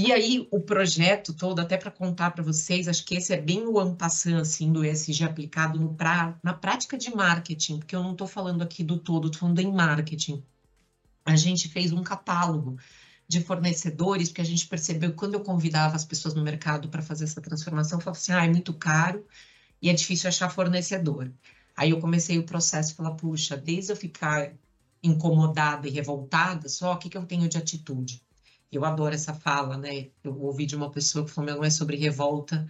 E aí, o projeto todo, até para contar para vocês, acho que esse é bem o ampassant, assim, do ESG aplicado no pra, na prática de marketing, porque eu não estou falando aqui do todo, estou falando em marketing. A gente fez um catálogo de fornecedores, porque a gente percebeu quando eu convidava as pessoas no mercado para fazer essa transformação, falava assim, ah, é muito caro e é difícil achar fornecedor. Aí eu comecei o processo e falar, puxa, desde eu ficar incomodada e revoltada, só o que, que eu tenho de atitude? Eu adoro essa fala, né? Eu ouvi de uma pessoa que falou: não é sobre revolta,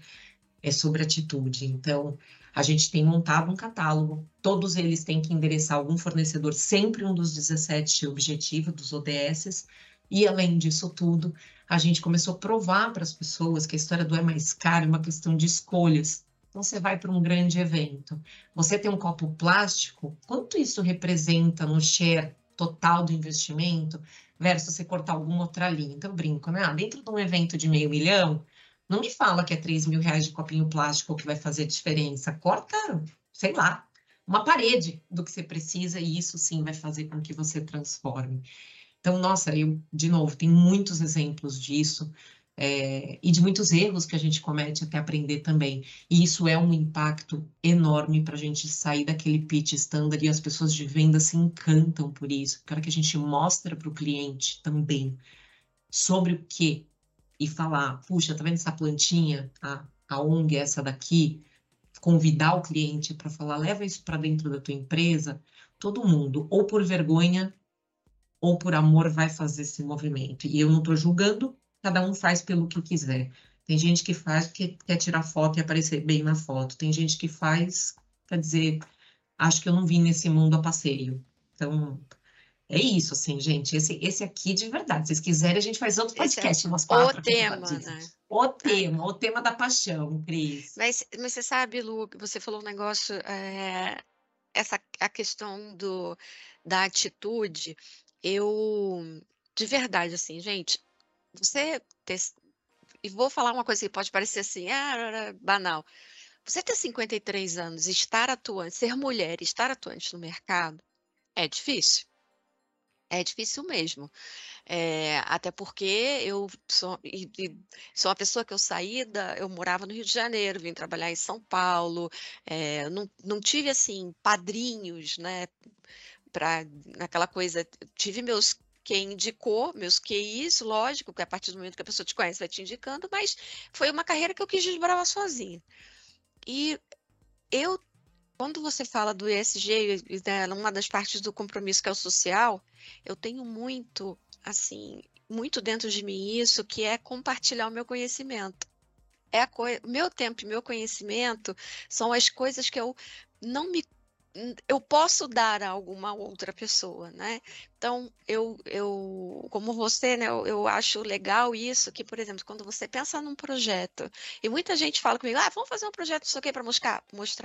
é sobre atitude. Então, a gente tem montado um catálogo, todos eles têm que endereçar algum fornecedor, sempre um dos 17 objetivos dos ODS, e além disso tudo, a gente começou a provar para as pessoas que a história do é mais caro é uma questão de escolhas. Então, você vai para um grande evento, você tem um copo plástico, quanto isso representa no share total do investimento? Versus você cortar alguma outra linha. Então, eu brinco, né? Ah, dentro de um evento de meio milhão, não me fala que é 3 mil reais de copinho plástico que vai fazer diferença. Corta, sei lá, uma parede do que você precisa e isso sim vai fazer com que você transforme. Então, nossa, eu, de novo, tem muitos exemplos disso é, e de muitos erros que a gente comete até aprender também. E isso é um impacto enorme para a gente sair daquele pitch standard e as pessoas de venda se encantam por isso. Para que a gente mostra para o cliente também sobre o que e falar, puxa, tá vendo essa plantinha? A, a ONG é essa daqui, convidar o cliente para falar, leva isso para dentro da tua empresa, todo mundo, ou por vergonha, ou por amor vai fazer esse movimento. E eu não estou julgando, cada um faz pelo que quiser. Tem gente que faz porque quer tirar foto e aparecer bem na foto. Tem gente que faz, quer dizer, acho que eu não vim nesse mundo a passeio. Então, é isso, assim, gente. Esse, esse aqui, de verdade, se vocês quiserem, a gente faz outro é podcast. umas quatro o tema, né? O tema, o tema da paixão, Cris. Mas, mas você sabe, Lu, você falou um negócio, é, essa a questão do, da atitude, eu, de verdade, assim, gente, você ter, e vou falar uma coisa que pode parecer assim, ah, banal. Você ter 53 anos, estar atuante, ser mulher, e estar atuante no mercado, é difícil. É difícil mesmo. É, até porque eu sou, e- e sou uma pessoa que eu saí da, eu morava no Rio de Janeiro, vim trabalhar em São Paulo, é, não, não tive assim padrinhos, né, para naquela coisa, tive meus quem indicou, meus QIs, lógico, que a partir do momento que a pessoa te conhece vai te indicando, mas foi uma carreira que eu quis desbravar sozinha. E eu quando você fala do ESG, uma das partes do compromisso que é o social, eu tenho muito, assim, muito dentro de mim isso, que é compartilhar o meu conhecimento. É a coi- meu tempo e meu conhecimento são as coisas que eu não me eu posso dar a alguma outra pessoa, né? Então, eu, eu como você, né, eu, eu acho legal isso, que, por exemplo, quando você pensa num projeto, e muita gente fala comigo, ah, vamos fazer um projeto isso aqui para mostrar,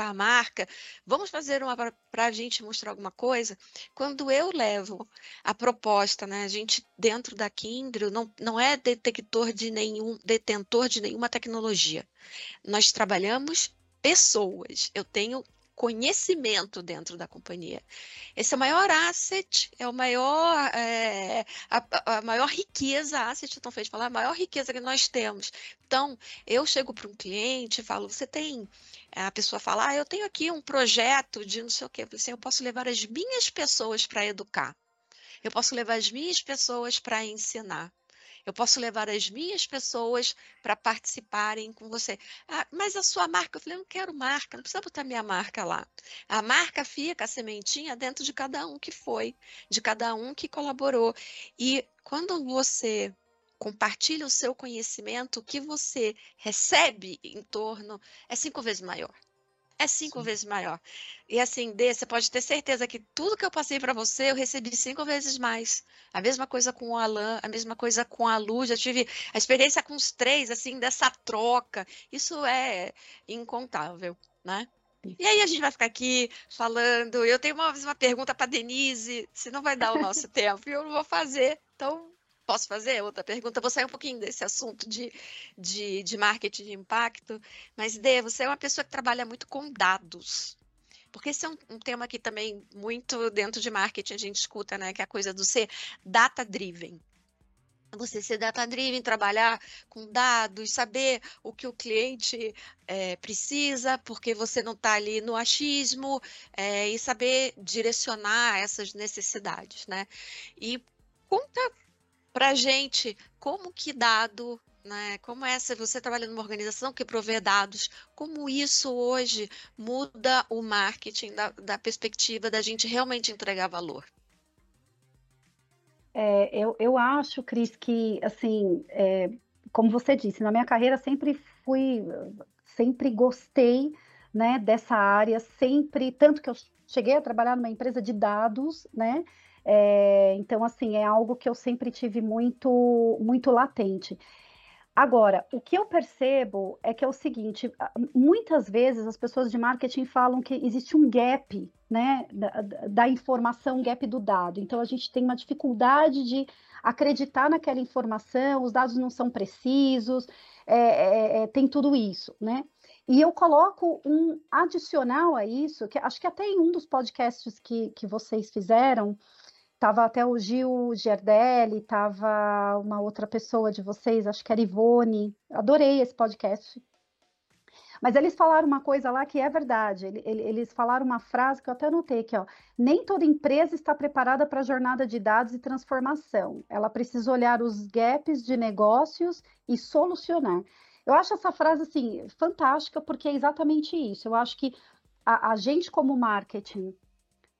a marca, vamos fazer uma para a gente mostrar alguma coisa. Quando eu levo a proposta, né, a gente dentro da Kindle não, não é detector de nenhum, detentor de nenhuma tecnologia. Nós trabalhamos pessoas. Eu tenho conhecimento dentro da companhia. Esse é o maior asset, é o maior, é, a, a maior riqueza, asset, estão feitos falar, a maior riqueza que nós temos. Então, eu chego para um cliente e falo, você tem, a pessoa fala, ah, eu tenho aqui um projeto de não sei o quê, eu assim, eu posso levar as minhas pessoas para educar. Eu posso levar as minhas pessoas para ensinar. Eu posso levar as minhas pessoas para participarem com você. Ah, mas a sua marca, eu falei, eu não quero marca, não precisa botar minha marca lá. A marca fica, a sementinha, dentro de cada um que foi, de cada um que colaborou. E quando você compartilha o seu conhecimento, o que você recebe em torno é cinco vezes maior. É cinco Sim. vezes maior. E assim, Dê, você pode ter certeza que tudo que eu passei para você, eu recebi cinco vezes mais. A mesma coisa com o Alan, a mesma coisa com a Lu. Já tive a experiência com os três, assim, dessa troca. Isso é incontável, né? E aí a gente vai ficar aqui falando. Eu tenho uma, uma pergunta para Denise, se não vai dar o nosso tempo, e eu não vou fazer. Então, posso fazer outra pergunta? Vou sair um pouquinho desse assunto de, de, de marketing de impacto. Mas, Dê, você é uma pessoa que trabalha muito com dados. Porque esse é um, um tema que também muito dentro de marketing a gente escuta, né? Que é a coisa do ser data-driven. Você ser data-driven, trabalhar com dados, saber o que o cliente é, precisa, porque você não está ali no achismo, é, e saber direcionar essas necessidades, né? E conta pra gente como que dado né? Como essa, você trabalha numa organização que provê dados, como isso hoje muda o marketing da, da perspectiva da gente realmente entregar valor? É, eu, eu acho, Cris, que, assim, é, como você disse, na minha carreira sempre fui, sempre gostei, né, dessa área, sempre, tanto que eu cheguei a trabalhar numa empresa de dados, né, é, então, assim, é algo que eu sempre tive muito, muito latente. Agora, o que eu percebo é que é o seguinte, muitas vezes as pessoas de marketing falam que existe um gap, né, da, da, informação, um gap do dado. Então, a gente tem uma dificuldade de acreditar naquela informação, os dados não são precisos, é, é, é, tem tudo isso, né? E eu coloco um adicional a isso, que acho que até em um dos podcasts que, que vocês fizeram, Tava até o Gil Giardelli, tava uma outra pessoa de vocês, acho que era Ivone. Adorei esse podcast. Mas eles falaram uma coisa lá que é verdade. Eles falaram uma frase que eu até anotei aqui, ó. Nem toda empresa está preparada para a jornada de dados e transformação. Ela precisa olhar os gaps de negócios e solucionar. Eu acho essa frase assim fantástica porque é exatamente isso. Eu acho que a, a gente como marketing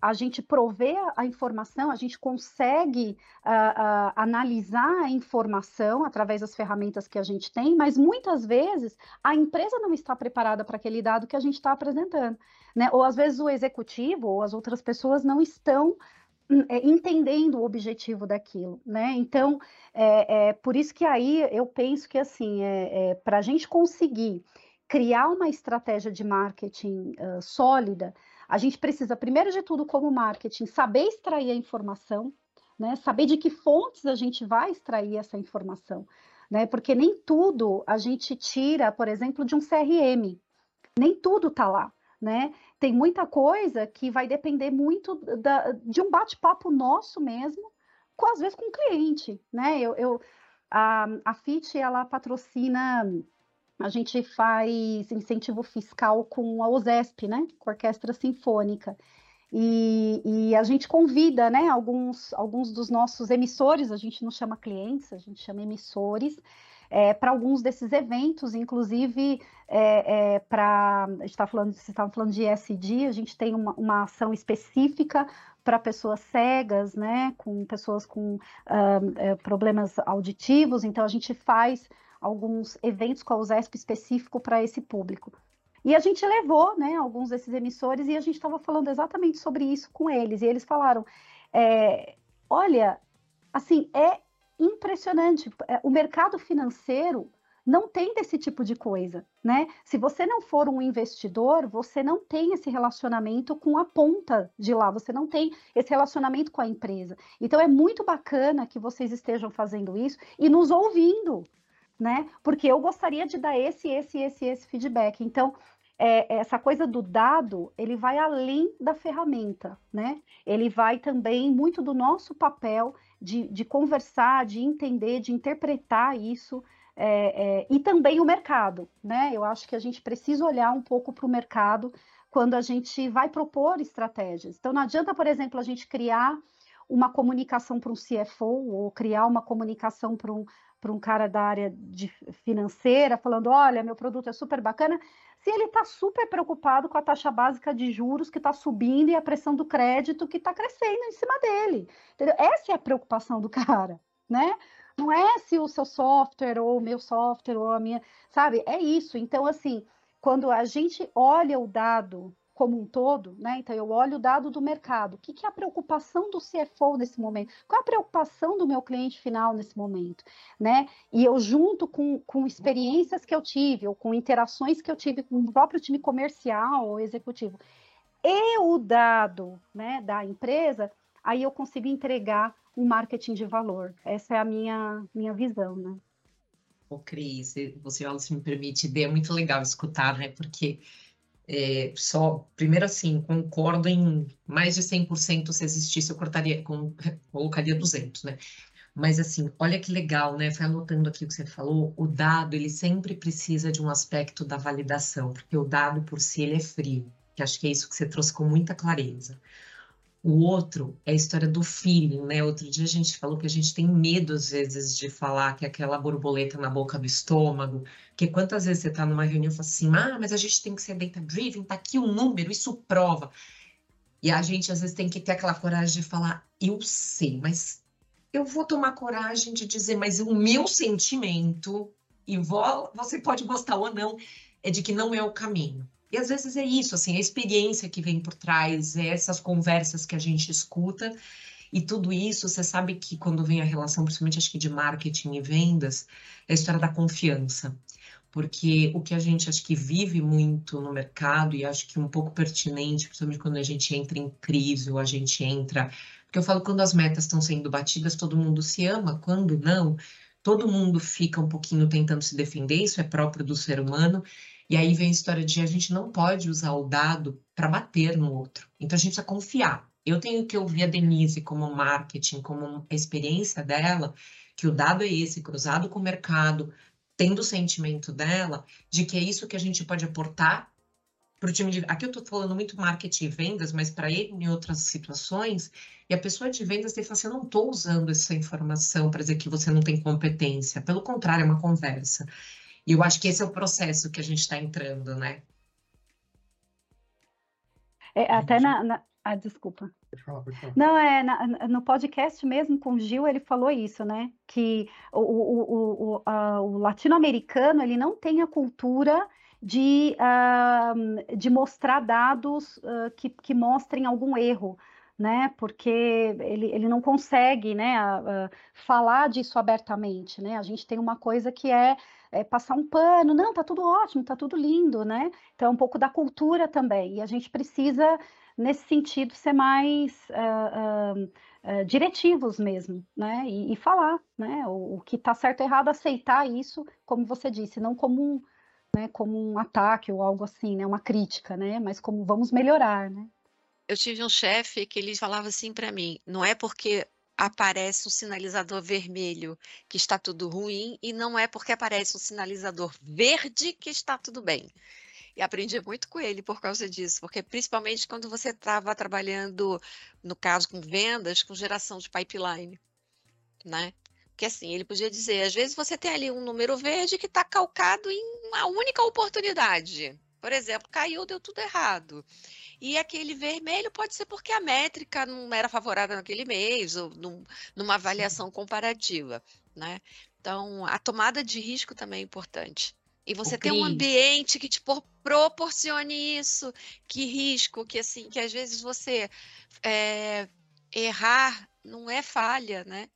a gente provê a informação, a gente consegue uh, uh, analisar a informação através das ferramentas que a gente tem, mas muitas vezes a empresa não está preparada para aquele dado que a gente está apresentando, né? Ou às vezes o executivo ou as outras pessoas não estão hum, é, entendendo o objetivo daquilo, né? Então, é, é, por isso que aí eu penso que assim, é, é para a gente conseguir criar uma estratégia de marketing uh, sólida, a gente precisa, primeiro de tudo, como marketing, saber extrair a informação, né? Saber de que fontes a gente vai extrair essa informação, né? Porque nem tudo a gente tira, por exemplo, de um CRM. Nem tudo está lá, né? Tem muita coisa que vai depender muito da, de um bate-papo nosso mesmo, com, às vezes com o cliente, né? Eu, eu a, a FIT, ela patrocina a gente faz incentivo fiscal com a OSESP, né, com a Orquestra Sinfônica. E, e, a gente convida, né, alguns, alguns dos nossos emissores, a gente não chama clientes, a gente chama emissores, é, para alguns desses eventos, inclusive é, é, para, está falando, vocês estavam falando de ESG, a gente tem uma, uma ação específica para pessoas cegas, né, com pessoas com uh, problemas auditivos, então a gente faz alguns eventos com a USESP específico para esse público. E a gente levou, né, alguns desses emissores e a gente estava falando exatamente sobre isso com eles. E eles falaram: é, olha, assim, é impressionante. É, o mercado financeiro não tem desse tipo de coisa, né? Se você não for um investidor, você não tem esse relacionamento com a ponta de lá, você não tem esse relacionamento com a empresa. Então é muito bacana que vocês estejam fazendo isso e nos ouvindo, né? Porque eu gostaria de dar esse, esse, esse, esse feedback. Então, é, essa coisa do dado, ele vai além da ferramenta, né? Ele vai também muito do nosso papel de, de conversar, de entender, de interpretar isso. É, é, e também o mercado, né? Eu acho que a gente precisa olhar um pouco para o mercado quando a gente vai propor estratégias. Então, não adianta, por exemplo, a gente criar uma comunicação para um CFO ou criar uma comunicação para um, para um cara da área de financeira falando, olha, meu produto é super bacana, se ele está super preocupado com a taxa básica de juros que está subindo e a pressão do crédito que está crescendo em cima dele. Entendeu? Essa é a preocupação do cara, né? Não é se o seu software ou o meu software ou a minha, sabe? É isso. Então, assim, quando a gente olha o dado como um todo, né? Então eu olho o dado do mercado. O que, que é a preocupação do CFO nesse momento? Qual é a preocupação do meu cliente final nesse momento, né? E eu junto com, com experiências que eu tive ou com interações que eu tive com o próprio time comercial ou executivo e o dado, né, da empresa, aí eu consigo entregar um marketing de valor. Essa é a minha minha visão, né? Ô, Cris, você, se me permite, é muito legal escutar, né? Porque é, só, primeiro assim, concordo em mais de 100% se existisse, eu cortaria, com, colocaria 200, né? Mas assim, olha que legal, né? Foi anotando aqui o que você falou, o dado, ele sempre precisa de um aspecto da validação, porque o dado por si, ele é frio, que acho que é isso que você trouxe com muita clareza. O outro é a história do feeling, né? Outro dia a gente falou que a gente tem medo, às vezes, de falar que é aquela borboleta na boca do estômago, que quantas vezes você está numa reunião e fala assim, ah, mas a gente tem que ser data-driven, tá aqui o um número, isso prova. E a gente, às vezes, tem que ter aquela coragem de falar, eu sei, mas eu vou tomar coragem de dizer, mas o meu sentimento, e vou, você pode gostar ou não, é de que não é o caminho. E às vezes é isso, assim, a experiência que vem por trás, é essas conversas que a gente escuta, e tudo isso, você sabe que quando vem a relação, principalmente acho que de marketing e vendas, é a história da confiança. Porque o que a gente acho que vive muito no mercado, e acho que um pouco pertinente, principalmente quando a gente entra em crise ou a gente entra. Porque eu falo, quando as metas estão sendo batidas, todo mundo se ama, quando não, todo mundo fica um pouquinho tentando se defender, isso é próprio do ser humano. E aí vem a história de a gente não pode usar o dado para bater no outro. Então a gente precisa confiar. Eu tenho que ouvir a Denise como marketing, como a experiência dela, que o dado é esse, cruzado com o mercado, tendo o sentimento dela de que é isso que a gente pode aportar para o time de. Aqui eu estou falando muito marketing e vendas, mas para ele em outras situações, e a pessoa de vendas tem que falar assim: eu não estou usando essa informação para dizer que você não tem competência. Pelo contrário, é uma conversa. E eu acho que esse é o processo que a gente está entrando, né? É, até na, na, Ah, desculpa. Pode falar, pode falar. Não, é na- no podcast mesmo com o Gil, ele falou isso, né? Que o, o, o, o, a- o latino-americano ele não tem a cultura de, ah, de mostrar dados ah, que, que mostrem algum erro, né? Porque ele, ele não consegue, né, a- a falar disso abertamente, né? A gente tem uma coisa que é, é passar um pano, não, tá tudo ótimo, tá tudo lindo, né? Então é um pouco da cultura também, e a gente precisa nesse sentido, ser mais ah, ah, ah, diretivos mesmo, né? E, e falar, né? O, o que está certo e errado, aceitar isso, como você disse, não como um, né, como um ataque ou algo assim, né? Uma crítica, né? Mas como vamos melhorar, né? Eu tive um chefe que ele falava assim para mim: não é porque aparece um sinalizador vermelho que está tudo ruim, e não é porque aparece um sinalizador verde que está tudo bem. E aprendi muito com ele por causa disso, porque principalmente quando você estava trabalhando, no caso com vendas, com geração de pipeline, né? Porque assim, ele podia dizer, às vezes você tem ali um número verde que está calcado em uma única oportunidade. Por exemplo, caiu, deu tudo errado. E aquele vermelho pode ser porque a métrica não era favorável naquele mês, ou num- numa avaliação comparativa, né? Então, a tomada de risco também é importante. E você ter um ambiente que te por- proporcione isso, que risco, que assim, que às vezes você é, errar não é falha, né?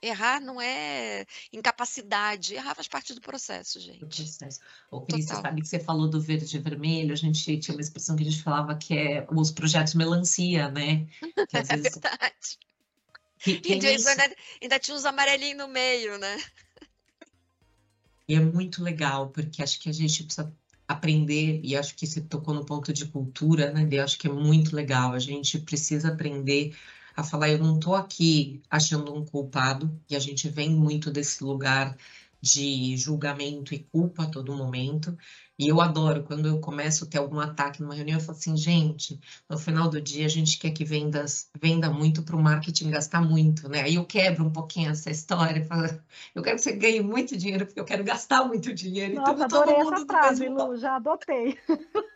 Errar não é incapacidade, errar faz parte do processo, do gente. processo. Ô, Cris, você Total. sabe que você falou do verde e vermelho, a gente tinha uma expressão que a gente falava que é os projetos melancia, né? Que às É vezes verdade. que E vez em isso. quando ainda tinha uns amarelinhos no meio, né? E é muito legal, porque acho que a gente precisa aprender, e acho que você tocou no ponto de cultura, né? Eu acho que é muito legal. A gente precisa aprender a falar, eu não estou aqui achando um culpado, e a gente vem muito desse lugar de julgamento e culpa a todo momento. E eu adoro quando eu começo a ter algum ataque numa reunião, eu falo assim, gente, no final do dia a gente quer que vendas venda muito para o marketing gastar muito, né? Aí eu quebro um pouquinho essa história, falo, eu quero que você ganhe muito dinheiro, porque eu quero gastar muito dinheiro. Nossa, então, todo adorei mundo essa frase, mesmo Lu, já adotei.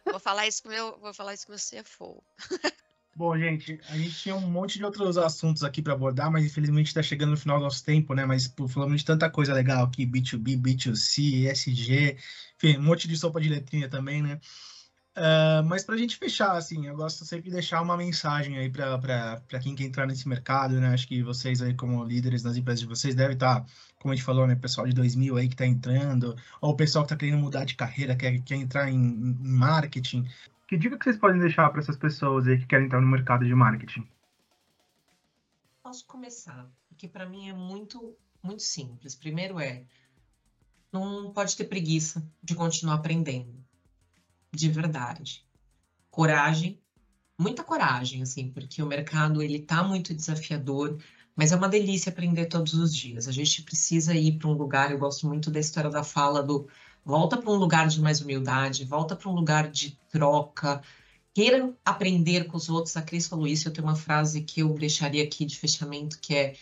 Vou falar isso com o meu, vou falar isso com o meu CFO. Bom, gente, a gente tinha um monte de outros assuntos aqui para abordar, mas infelizmente está chegando no final do nosso tempo, né? Mas pô, falamos de tanta coisa legal aqui, B2B, B2C, ESG, enfim, um monte de sopa de letrinha também, né? Ah, mas para a gente fechar, assim, eu gosto sempre de deixar uma mensagem aí para quem quer entrar nesse mercado, né? Acho que vocês aí, como líderes nas empresas de vocês, devem estar, como a gente falou, né? Pessoal de 2000 aí que está entrando, ou o pessoal que está querendo mudar de carreira, quer, quer entrar em, em marketing. Que dica que vocês podem deixar para essas pessoas aí que querem entrar no mercado de marketing? Posso começar, porque para mim é muito, muito simples. Primeiro é, não pode ter preguiça de continuar aprendendo, de verdade. Coragem, muita coragem, assim, porque o mercado ele tá muito desafiador, mas é uma delícia aprender todos os dias. A gente precisa ir para um lugar, eu gosto muito da história da fala do volta para um lugar de mais humildade, volta para um lugar de troca, queira aprender com os outros. A Cris falou isso, eu tenho uma frase que eu deixaria aqui de fechamento, que é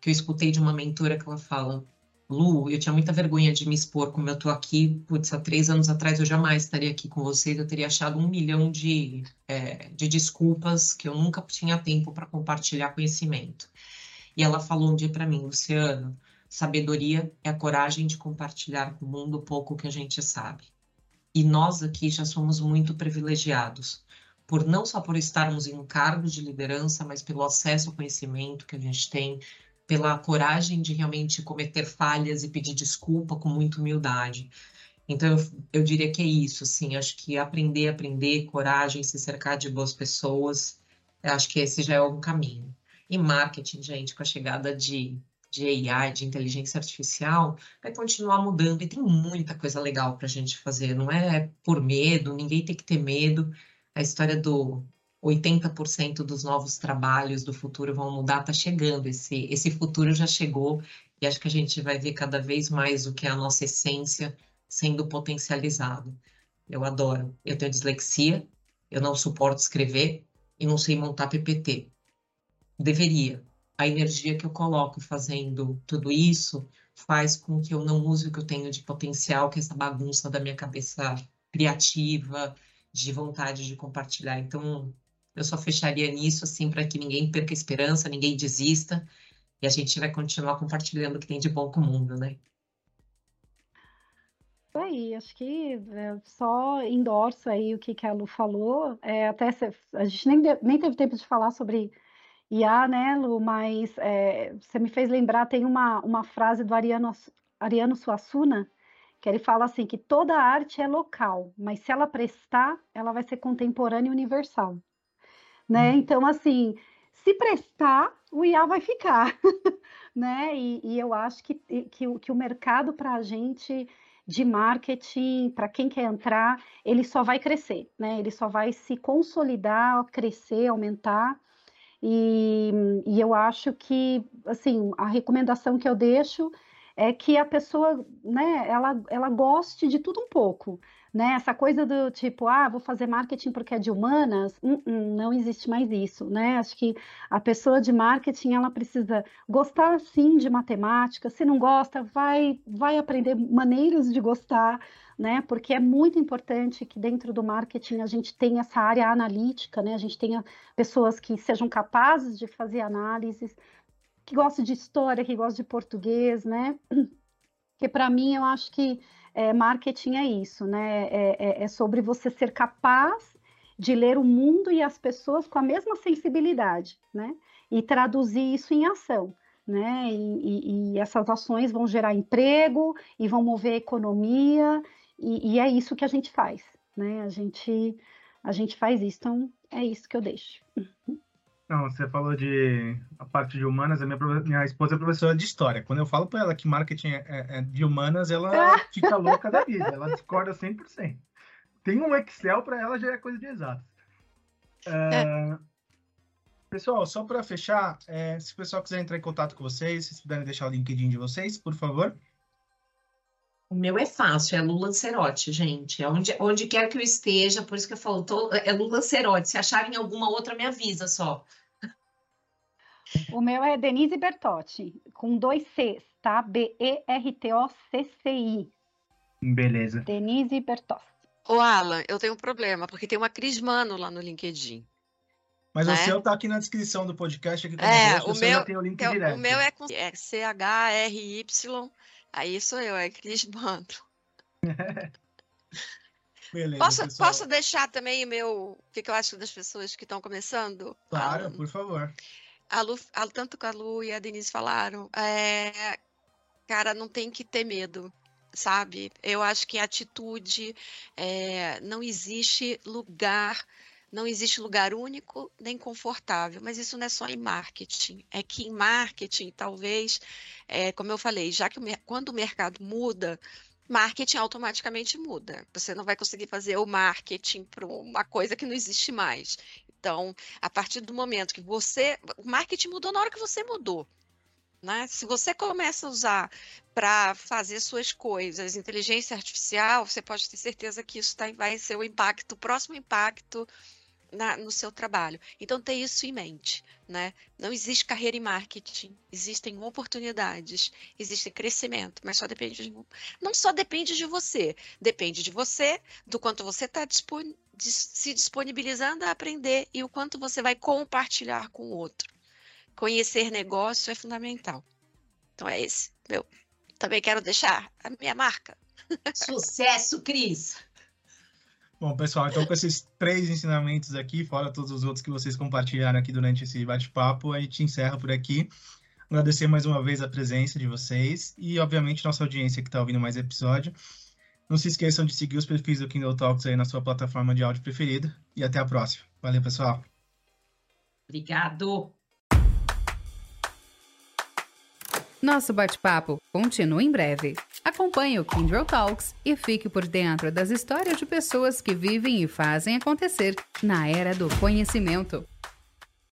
que eu escutei de uma mentora que ela fala, Lu, eu tinha muita vergonha de me expor como eu tô aqui, putz, há três anos atrás eu jamais estaria aqui com vocês, eu teria achado um milhão de, é, de desculpas que eu nunca tinha tempo para compartilhar conhecimento. E ela falou um dia para mim, Luciano, sabedoria é a coragem de compartilhar com o mundo o pouco que a gente sabe. E nós aqui já somos muito privilegiados, por não só por estarmos em cargos de liderança, mas pelo acesso ao conhecimento que a gente tem, pela coragem de realmente cometer falhas e pedir desculpa com muita humildade. Então, eu, eu diria que é isso, assim, acho que aprender, aprender, coragem, se cercar de boas pessoas, acho que esse já é um caminho. E marketing, gente, com a chegada de, de AI, de inteligência artificial, vai continuar mudando e tem muita coisa legal para a gente fazer, não é por medo, ninguém tem que ter medo. A história do 80% dos novos trabalhos do futuro vão mudar, está chegando, esse, esse futuro já chegou e acho que a gente vai ver cada vez mais o que é a nossa essência sendo potencializado. Eu adoro. Eu tenho dislexia, eu não suporto escrever e não sei montar PPT. Deveria. A energia que eu coloco fazendo tudo isso faz com que eu não use o que eu tenho de potencial, que é essa bagunça da minha cabeça criativa, de vontade de compartilhar. Então, eu só fecharia nisso, assim, para que ninguém perca esperança, ninguém desista, e a gente vai continuar compartilhando o que tem de bom com o mundo, né? aí, acho que é, só endorço aí o que, que a Lu falou. É, até a gente nem, de, nem teve tempo de falar sobre IA, né, Lu? Mas é, você me fez lembrar, tem uma, uma frase do Ariano, Ariano Suassuna, que ele fala assim, que toda arte é local, mas se ela prestar, ela vai ser contemporânea e universal. Né? Hum. Então, assim, se prestar, o IA vai ficar, né? E, e, eu acho que, que, que o mercado para a gente de marketing, para quem quer entrar, ele só vai crescer, né? Ele só vai se consolidar, crescer, aumentar. E, e eu acho que, assim, a recomendação que eu deixo é que a pessoa, né, ela, ela goste de tudo um pouco, né? Essa coisa do tipo, ah, vou fazer marketing porque é de humanas, uh -uh, não existe mais isso, né? Acho que a pessoa de marketing, ela precisa gostar, sim, de matemática, se não gosta, vai, vai aprender maneiras de gostar, né? Porque é muito importante que dentro do marketing a gente tenha essa área analítica, né? A gente tenha pessoas que sejam capazes de fazer análises, que gosta de história, que gosta de português, né? Que para mim eu acho que é, marketing é isso, né? É, é, é, sobre você ser capaz de ler o mundo e as pessoas com a mesma sensibilidade, né? E traduzir isso em ação, né? E, e, e essas ações vão gerar emprego e vão mover a economia e, e é isso que a gente faz, né? A gente a gente faz isso, então é isso que eu deixo. Não, você falou de a parte de humanas, a minha, minha esposa é professora de história. Quando eu falo para ela que marketing é, é, é, de humanas, ela fica louca da vida, ela discorda 100%. Tem um Excel para ela já é coisa de exato. É, pessoal, só para fechar, é, se o pessoal quiser entrar em contato com vocês, se puderem deixar o LinkedIn de vocês, por favor. O meu é fácil, é Lula Cerote, gente. É onde, onde quer que eu esteja, por isso que eu falo, tô, é Lula Cerote. Se acharem alguma outra, me avisa só. O meu é Denise Bertotti, com dois Cs, tá? B-E-R-T-O-C-C-I. Beleza. Denise Bertotti. Ô, Alan, eu tenho um problema, porque tem uma Cris Mano lá no LinkedIn. Mas né? o seu tá aqui na descrição do podcast. Aqui é, o, meu, tem o link direto. O meu é com é C-H-R-Y Aí sou eu, é Cris Bando. Beleza, posso, posso deixar também o meu. O que, que eu acho das pessoas que estão começando? Claro, por favor. A Lu, a, tanto que a Lu e a Denise falaram, é, cara, não tem que ter medo, sabe? Eu acho que atitude é, não existe lugar não existe lugar único nem confortável, mas isso não é só em marketing. É que em marketing, talvez, é, como eu falei, já que o, quando o mercado muda, marketing automaticamente muda. Você não vai conseguir fazer o marketing para uma coisa que não existe mais. Então, a partir do momento que você. O marketing mudou na hora que você mudou. Né? Se você começa a usar para fazer suas coisas inteligência artificial, você pode ter certeza que isso tá, vai ser o impacto, o próximo impacto na, no seu trabalho. Então, ter isso em mente. Né? Não existe carreira em marketing, existem oportunidades, existe crescimento, mas só depende de, não só depende de você, depende de você, do quanto você está dispon, se disponibilizando a aprender e o quanto você vai compartilhar com o outro. Conhecer negócio é fundamental. Então é esse, meu. Também quero deixar a minha marca. Sucesso, Cris! Bom, pessoal, então com esses três ensinamentos aqui, fora todos os outros que vocês compartilharam aqui durante esse bate-papo, a gente encerra por aqui. Agradecer mais uma vez a presença de vocês e, obviamente, nossa audiência que está ouvindo mais episódio. Não se esqueçam de seguir os perfis do Kindle Talks aí na sua plataforma de áudio preferida. E até a próxima. Valeu, pessoal. Obrigado. Nosso bate-papo continua em breve. Acompanhe o Kindle Talks e fique por dentro das histórias de pessoas que vivem e fazem acontecer na era do conhecimento.